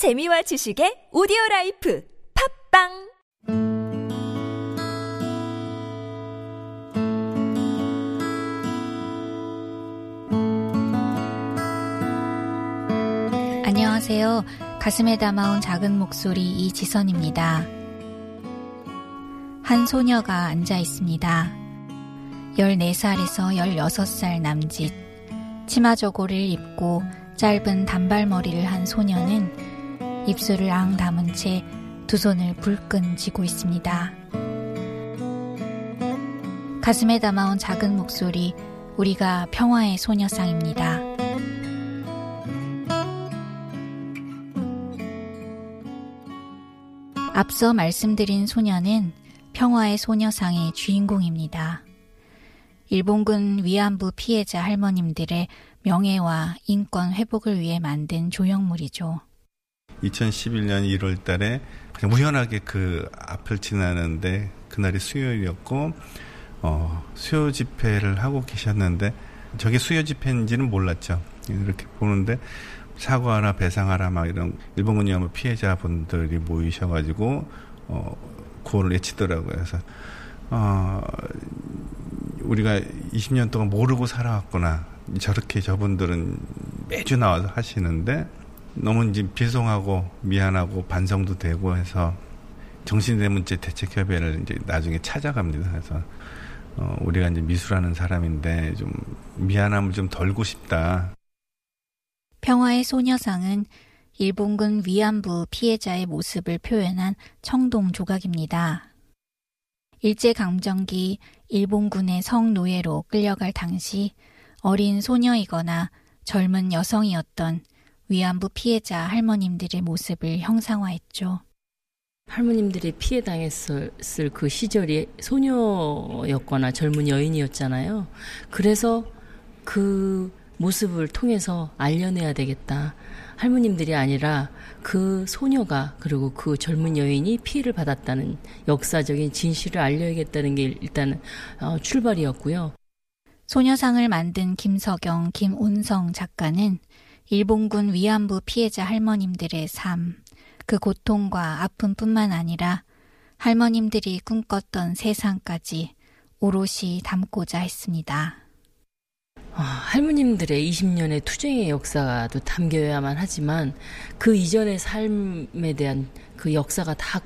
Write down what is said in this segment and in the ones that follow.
재미와 지식의 오디오 라이프 팟빵 안녕하세요. 가슴에 담아온 작은 목소리 이지선입니다. 한 소녀가 앉아 있습니다. 14살에서 16살 남짓. 치마 저고를 입고 짧은 단발머리를 한 소녀는 입술을 앙 담은 채 두 손을 불끈 쥐고 있습니다. 가슴에 담아온 작은 목소리, 우리가 평화의 소녀상입니다. 앞서 말씀드린 소녀는 평화의 소녀상의 주인공입니다. 일본군 위안부 피해자 할머님들의 명예와 인권 회복을 위해 만든 조형물이죠. 2011년 1월 달에 그냥 우연하게 그 앞을 지나는데 그날이 수요일이었고 어, 수요 집회를 하고 계셨는데 저게 수요 집회인지는 몰랐죠. 이렇게 보는데 사과하라 배상하라 막 이런 일본군 위안부 피해자분들이 모이셔가지고 어, 구호를 외치더라고요. 그래서 어, 우리가 20년 동안 모르고 살아왔구나. 저렇게 저분들은 매주 나와서 하시는데 너무 이제 죄송하고 미안하고 반성도 되고 해서 정신대문제 대책협의회를 이제 나중에 찾아갑니다. 그래서 어, 우리가 이제 미술하는 사람인데 좀 미안함을 좀 덜고 싶다. 평화의 소녀상은 일본군 위안부 피해자의 모습을 표현한 청동 조각입니다. 일제강점기 일본군의 성노예로 끌려갈 당시 어린 소녀이거나 젊은 여성이었던 위안부 피해자 할머님들의 모습을 형상화했죠. 할머님들이 피해 당했을 그 시절이 소녀였거나 젊은 여인이었잖아요. 그래서 그 모습을 통해서 알려내야 되겠다. 할머님들이 아니라 그 소녀가 그리고 그 젊은 여인이 피해를 받았다는 역사적인 진실을 알려야겠다는 게 일단 어, 출발이었고요. 소녀상을 만든 김석영, 김운성 작가는 일본군 위안부 피해자 할머님들의 삶, 그 고통과 아픔뿐만 아니라 할머님들이 꿈꿨던 세상까지 오롯이 담고자 했습니다. 아, 할머님들의 20년의 투쟁의 역사도 담겨야만 하지만 그 이전의 삶에 대한 그 역사가 다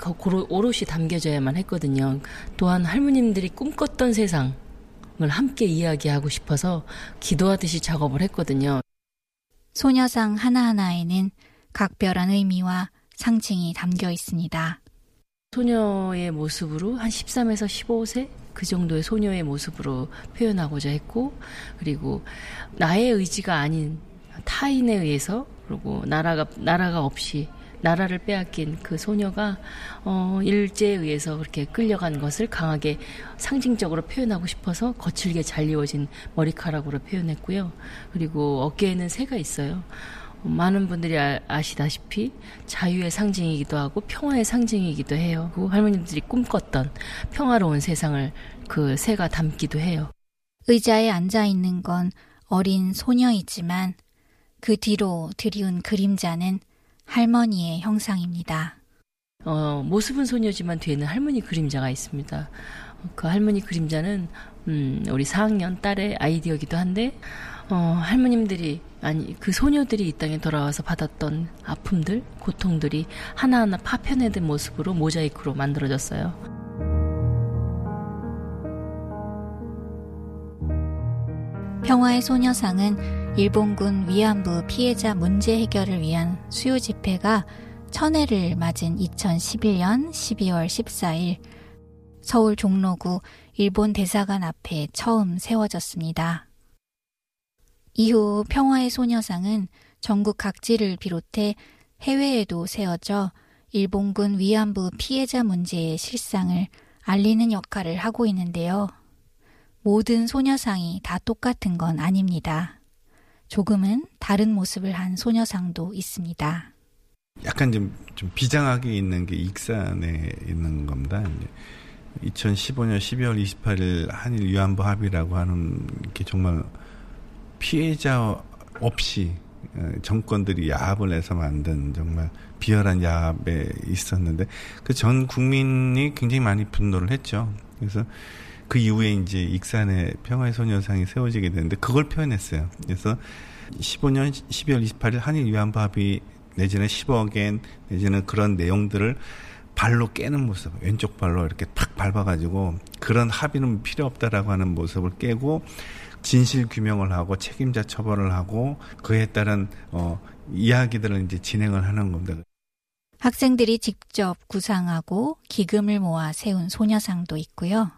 오롯이 담겨져야만 했거든요. 또한 할머님들이 꿈꿨던 세상을 함께 이야기하고 싶어서 기도하듯이 작업을 했거든요. 소녀상 하나하나에는 각별한 의미와 상징이 담겨 있습니다. 소녀의 모습으로 한 13에서 15세 그 정도의 소녀의 모습으로 표현하고자 했고 그리고 나의 의지가 아닌 타인에 의해서 그리고 나라가 나라가 없이 나라를 빼앗긴 그 소녀가 어, 일제에 의해서 그렇게 끌려간 것을 강하게 상징적으로 표현하고 싶어서 거칠게 잘리워진 머리카락으로 표현했고요. 그리고 어깨에는 새가 있어요. 많은 분들이 아, 시다시피 자유의 상징이기도 하고 평화의 상징이기도 해요. 그 할머님들이 꿈꿨던 평화로운 세상을 그 새가 담기도 해요. 의자에 앉아 있는 건 어린 소녀이지만 그 뒤로 들이운 그림자는 할머니의 형상입니다. 어, 모습은 소녀지만 뒤에는 할머니 그림자가 있습니다. 그 할머니 그림자는 음, 우리 4학년 딸의 아이디어기도 한데 어, 할머님들이 아니 그 소녀들이 이 땅에 돌아와서 받았던 아픔들, 고통들이 하나하나 파편해된 모습으로 모자이크로 만들어졌어요. 평화의 소녀상은 일본군 위안부 피해자 문제 해결을 위한 수요 집회가 천해를 맞은 2011년 12월 14일 서울 종로구 일본 대사관 앞에 처음 세워졌습니다. 이후 평화의 소녀상은 전국 각지를 비롯해 해외에도 세워져 일본군 위안부 피해자 문제의 실상을 알리는 역할을 하고 있는데요. 모든 소녀상이 다 똑같은 건 아닙니다. 조금은 다른 모습을 한 소녀상도 있습니다. 약간 좀, 좀 비장하게 있는 게 익산에 있는 겁니다. 2015년 12월 28일 한일 위안부 합의라고 하는 게 정말 피해자 없이 어, 정권들이 야합을 해서 만든 정말 비열한 야합에 있었는데 그 전 국민이 굉장히 많이 분노를 했죠. 그래서 그 이후에 이제 익산의 평화의 소녀상이 세워지게 되는데 그걸 표현했어요. 그래서 15년 12월 28일 한일 위안부 합의 내지는 10억엔 내지는 그런 내용들을 발로 깨는 모습, 왼쪽 발로 이렇게 탁 밟아가지고 그런 합의는 필요 없다라고 하는 모습을 깨고 진실 규명을 하고 책임자 처벌을 하고 그에 따른 어 이야기들을 이제 진행을 하는 겁니다. 학생들이 직접 구상하고 기금을 모아 세운 소녀상도 있고요.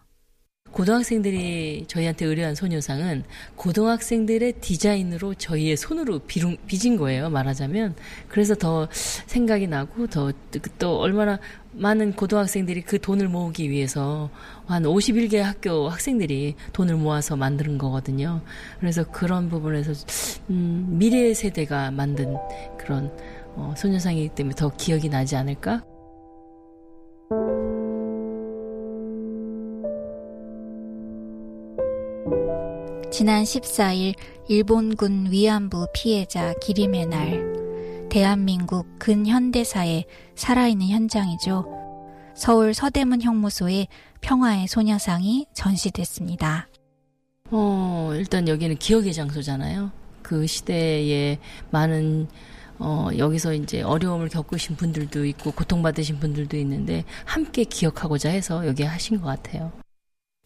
고등학생들이 저희한테 의뢰한 소녀상은 고등학생들의 디자인으로 저희의 손으로 비룬, 빚은 거예요, 말하자면. 그래서 더 생각이 나고, 더, 또 얼마나 많은 고등학생들이 그 돈을 모으기 위해서 한 51개 학교 학생들이 돈을 모아서 만드는 거거든요. 그래서 그런 부분에서, 음, 미래 세대가 만든 그런, 어, 소녀상이기 때문에 더 기억이 나지 않을까? 지난 14일 일본군 위안부 피해자 기림의 날, 대한민국 근현대사의 살아있는 현장이죠. 서울 서대문 형무소에 평화의 소녀상이 전시됐습니다. 어, 일단 여기는 기억의 장소잖아요. 그 시대에 많은 어, 여기서 이제 어려움을 겪으신 분들도 있고 고통받으신 분들도 있는데 함께 기억하고자 해서 여기 하신 것 같아요.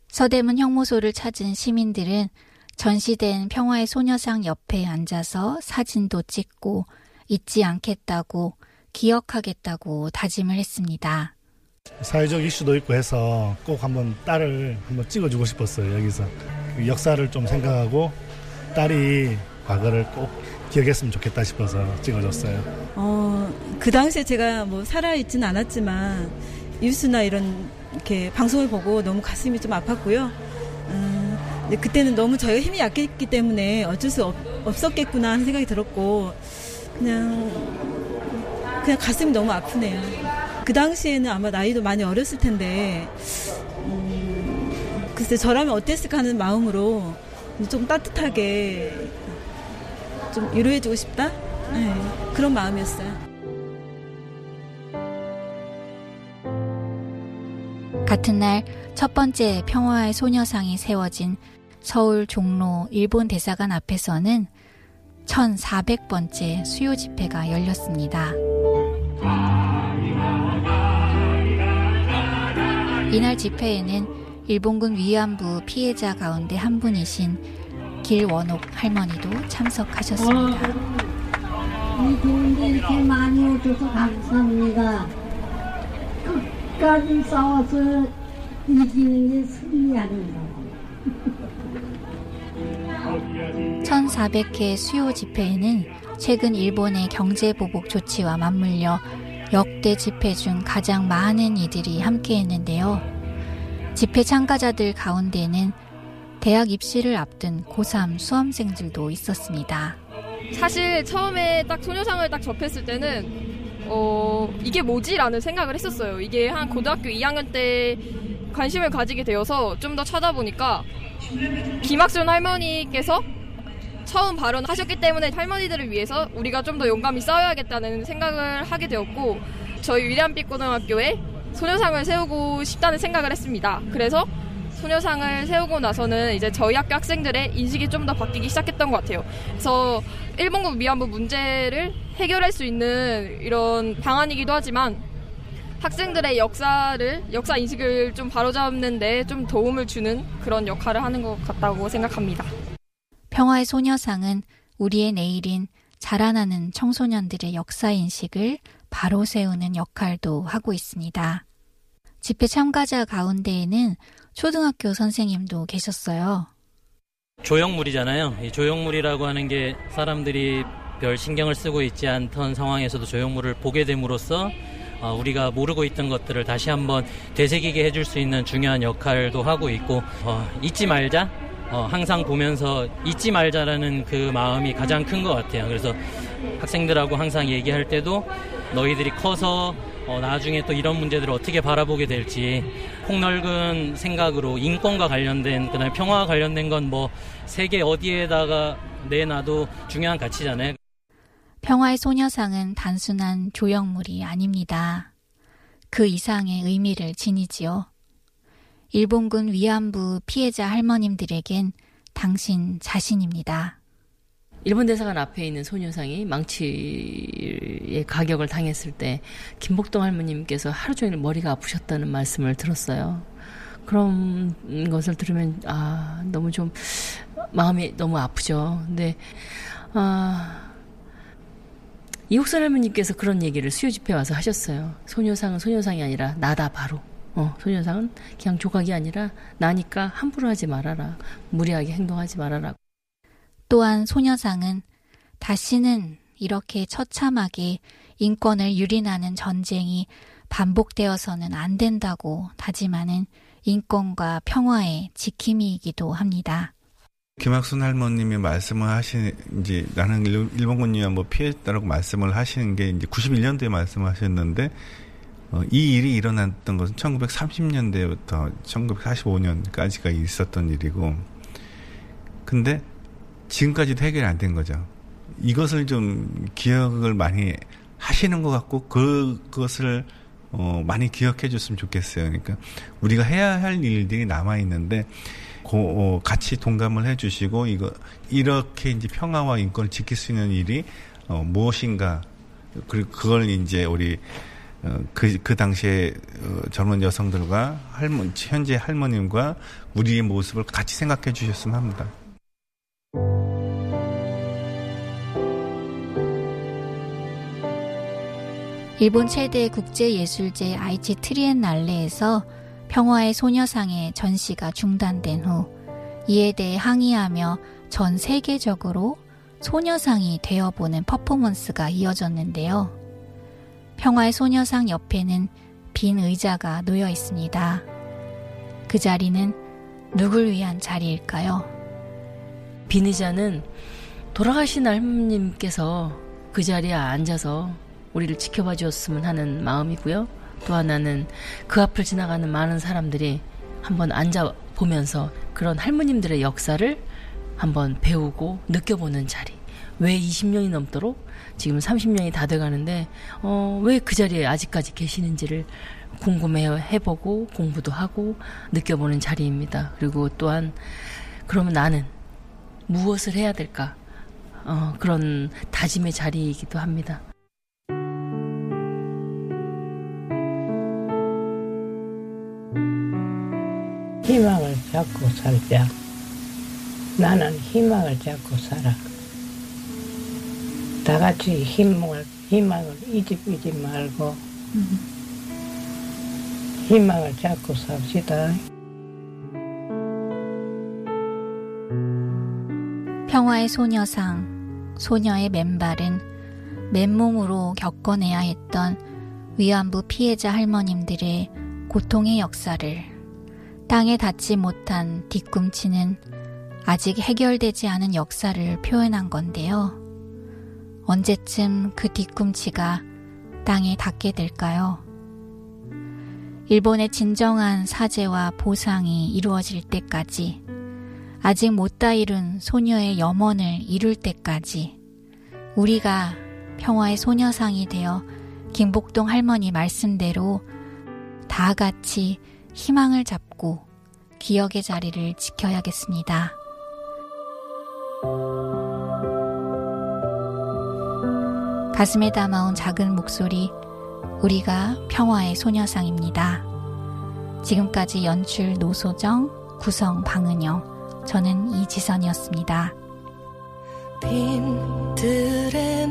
서대문 형무소를 찾은 시민들은 전시된 평화의 소녀상 옆에 앉아서 사진도 찍고 잊지 않겠다고 기억하겠다고 다짐을 했습니다. 사회적 이슈도 있고 해서 꼭 한번 딸을 한번 찍어주고 싶었어요, 여기서. 그 역사를 좀 생각하고 딸이 과거를 꼭 기억했으면 좋겠다 싶어서 찍어줬어요. 어, 그 당시에 제가 뭐 살아있지는 않았지만 뉴스나 이런 이렇게 방송을 보고 너무 가슴이 좀 아팠고요. 음, 그때는 너무 저희가 힘이 약했기 때문에 어쩔 수 없, 없었겠구나 하는 생각이 들었고 그냥 그냥 가슴이 너무 아프네요. 그 당시에는 아마 나이도 많이 어렸을 텐데 음, 글쎄 저라면 어땠을까 하는 마음으로 좀 따뜻하게 좀 위로해주고 싶다 네, 그런 마음이었어요. 같은 날 첫 번째 평화의 소녀상이 세워진 서울 종로 일본 대사관 앞에서는 1400번째 수요 집회가 열렸습니다. 이날 집회에는 일본군 위안부 피해자 가운데 한 분이신 길원옥 할머니도 참석하셨습니다. 이 좋은데 이렇게 많이 오셔서 감사합니다. 끝까지 싸워서 이기는 게 승리 아닌가. 1400회 수요 집회에는 최근 일본의 경제 보복 조치와 맞물려 역대 집회 중 가장 많은 이들이 함께 했는데요. 집회 참가자들 가운데는 대학 입시를 앞둔 고3 수험생들도 있었습니다. 사실 처음에 딱 소녀상을 딱 접했을 때는 어 이게 뭐지라는 생각을 했었어요. 이게 한 고등학교 2학년 때 관심을 가지게 되어서 좀 더 찾아보니까 김학순 할머니께서 처음 발언하셨기 때문에 할머니들을 위해서 우리가 좀 더 용감히 싸워야겠다는 생각을 하게 되었고 저희 위대한빛 고등학교에 소녀상을 세우고 싶다는 생각을 했습니다. 그래서 소녀상을 세우고 나서는 이제 저희 학교 학생들의 인식이 좀 더 바뀌기 시작했던 것 같아요. 그래서 일본군 위안부 문제를 해결할 수 있는 이런 방안이기도 하지만 학생들의 역사를 역사 인식을 좀 바로잡는데 좀 도움을 주는 그런 역할을 하는 것 같다고 생각합니다. 평화의 소녀상은 우리의 내일인 자라나는 청소년들의 역사 인식을 바로 세우는 역할도 하고 있습니다. 집회 참가자 가운데에는 초등학교 선생님도 계셨어요. 조형물이잖아요. 이 조형물이라고 하는 게 사람들이 별 신경을 쓰고 있지 않던 상황에서도 조형물을 보게 됨으로써 어, 우리가 모르고 있던 것들을 다시 한번 되새기게 해줄 수 있는 중요한 역할도 하고 있고 어, 잊지 말자. 어, 항상 보면서 잊지 말자라는 그 마음이 가장 큰 것 같아요. 그래서 학생들하고 항상 얘기할 때도 너희들이 커서 어, 나중에 또 이런 문제들을 어떻게 바라보게 될지 폭넓은 생각으로 인권과 관련된 그다음에 평화와 관련된 건 뭐 세계 어디에다가 내놔도 중요한 가치잖아요. 평화의 소녀상은 단순한 조형물이 아닙니다. 그 이상의 의미를 지니지요. 일본군 위안부 피해자 할머님들에겐 당신 자신입니다. 일본 대사관 앞에 있는 소녀상이 망치의 가격을 당했을 때 김복동 할머님께서 하루 종일 머리가 아프셨다는 말씀을 들었어요. 그런 것을 들으면 아 너무 좀 마음이 너무 아프죠. 근데 아 이옥선 할머님께서 그런 얘기를 수요 집회 와서 하셨어요. 소녀상은 소녀상이 아니라 나다 바로. 어, 소녀상은 그냥 조각이 아니라 나니까 함부로 하지 말아라. 무리하게 행동하지 말아라. 또한 소녀상은 다시는 이렇게 처참하게 인권을 유린하는 전쟁이 반복되어서는 안 된다고 다짐하는 인권과 평화의 지킴이이기도 합니다. 김학순 할머님이 말씀을 하신 이제 나는 일본군 위안부 피했다라고 말씀을 하시는 게 이제 91년도에 말씀을 하셨는데 어, 이 일이 일어났던 것은 1930년대부터 1945년까지가 있었던 일이고 근데 지금까지도 해결이 안 된 거죠. 이것을 좀 기억을 많이 하시는 것 같고 그것을 어, 많이 기억해 줬으면 좋겠어요. 그러니까 우리가 해야 할 일들이 남아 있는데 고, 어, 같이 동감을 해 주시고 이거 이렇게 이제 평화와 인권을 지킬 수 있는 일이 어, 무엇인가 그리고 그걸 이제 우리 어, 그, 그 당시에 어, 젊은 여성들과 할머 현재 할머님과 우리의 모습을 같이 생각해 주셨으면 합니다. 일본 최대 국제예술제 아이치 트리엔날레에서 평화의 소녀상의 전시가 중단된 후 이에 대해 항의하며 전 세계적으로 소녀상이 되어보는 퍼포먼스가 이어졌는데요. 평화의 소녀상 옆에는 빈 의자가 놓여 있습니다. 그 자리는 누굴 위한 자리일까요? 빈 의자는 돌아가신 할머님께서 그 자리에 앉아서 우리를 지켜봐 주었으면 하는 마음이고요. 또 하나는 그 앞을 지나가는 많은 사람들이 한번 앉아 보면서 그런 할머님들의 역사를 한번 배우고 느껴보는 자리. 왜 20년이 넘도록 지금 30년이 다 돼가는데 어, 왜 그 자리에 아직까지 계시는지를 궁금해 해보고 공부도 하고 느껴보는 자리입니다. 그리고 또한 그러면 나는 무엇을 해야 될까? 어, 그런 다짐의 자리이기도 합니다. 희망을 잡고 살자. 나는 희망을 잡고 살아. 다 같이 희망을, 희망을 잊지 말고, 희망을 잡고 삽시다. 평화의 소녀상, 소녀의 맨발은 맨몸으로 겪어내야 했던 위안부 피해자 할머님들의 고통의 역사를 땅에 닿지 못한 뒤꿈치는 아직 해결되지 않은 역사를 표현한 건데요. 언제쯤 그 뒤꿈치가 땅에 닿게 될까요? 일본의 진정한 사죄와 보상이 이루어질 때까지, 아직 못다 이룬 소녀의 염원을 이룰 때까지, 우리가 평화의 소녀상이 되어 김복동 할머니 말씀대로 다 같이 희망을 잡고 기억의 자리를 지켜야겠습니다. 가슴에 담아온 작은 목소리, 우리가 평화의 소녀상입니다. 지금까지 연출 노소정, 구성 방은영, 저는 이지선이었습니다. 빈들의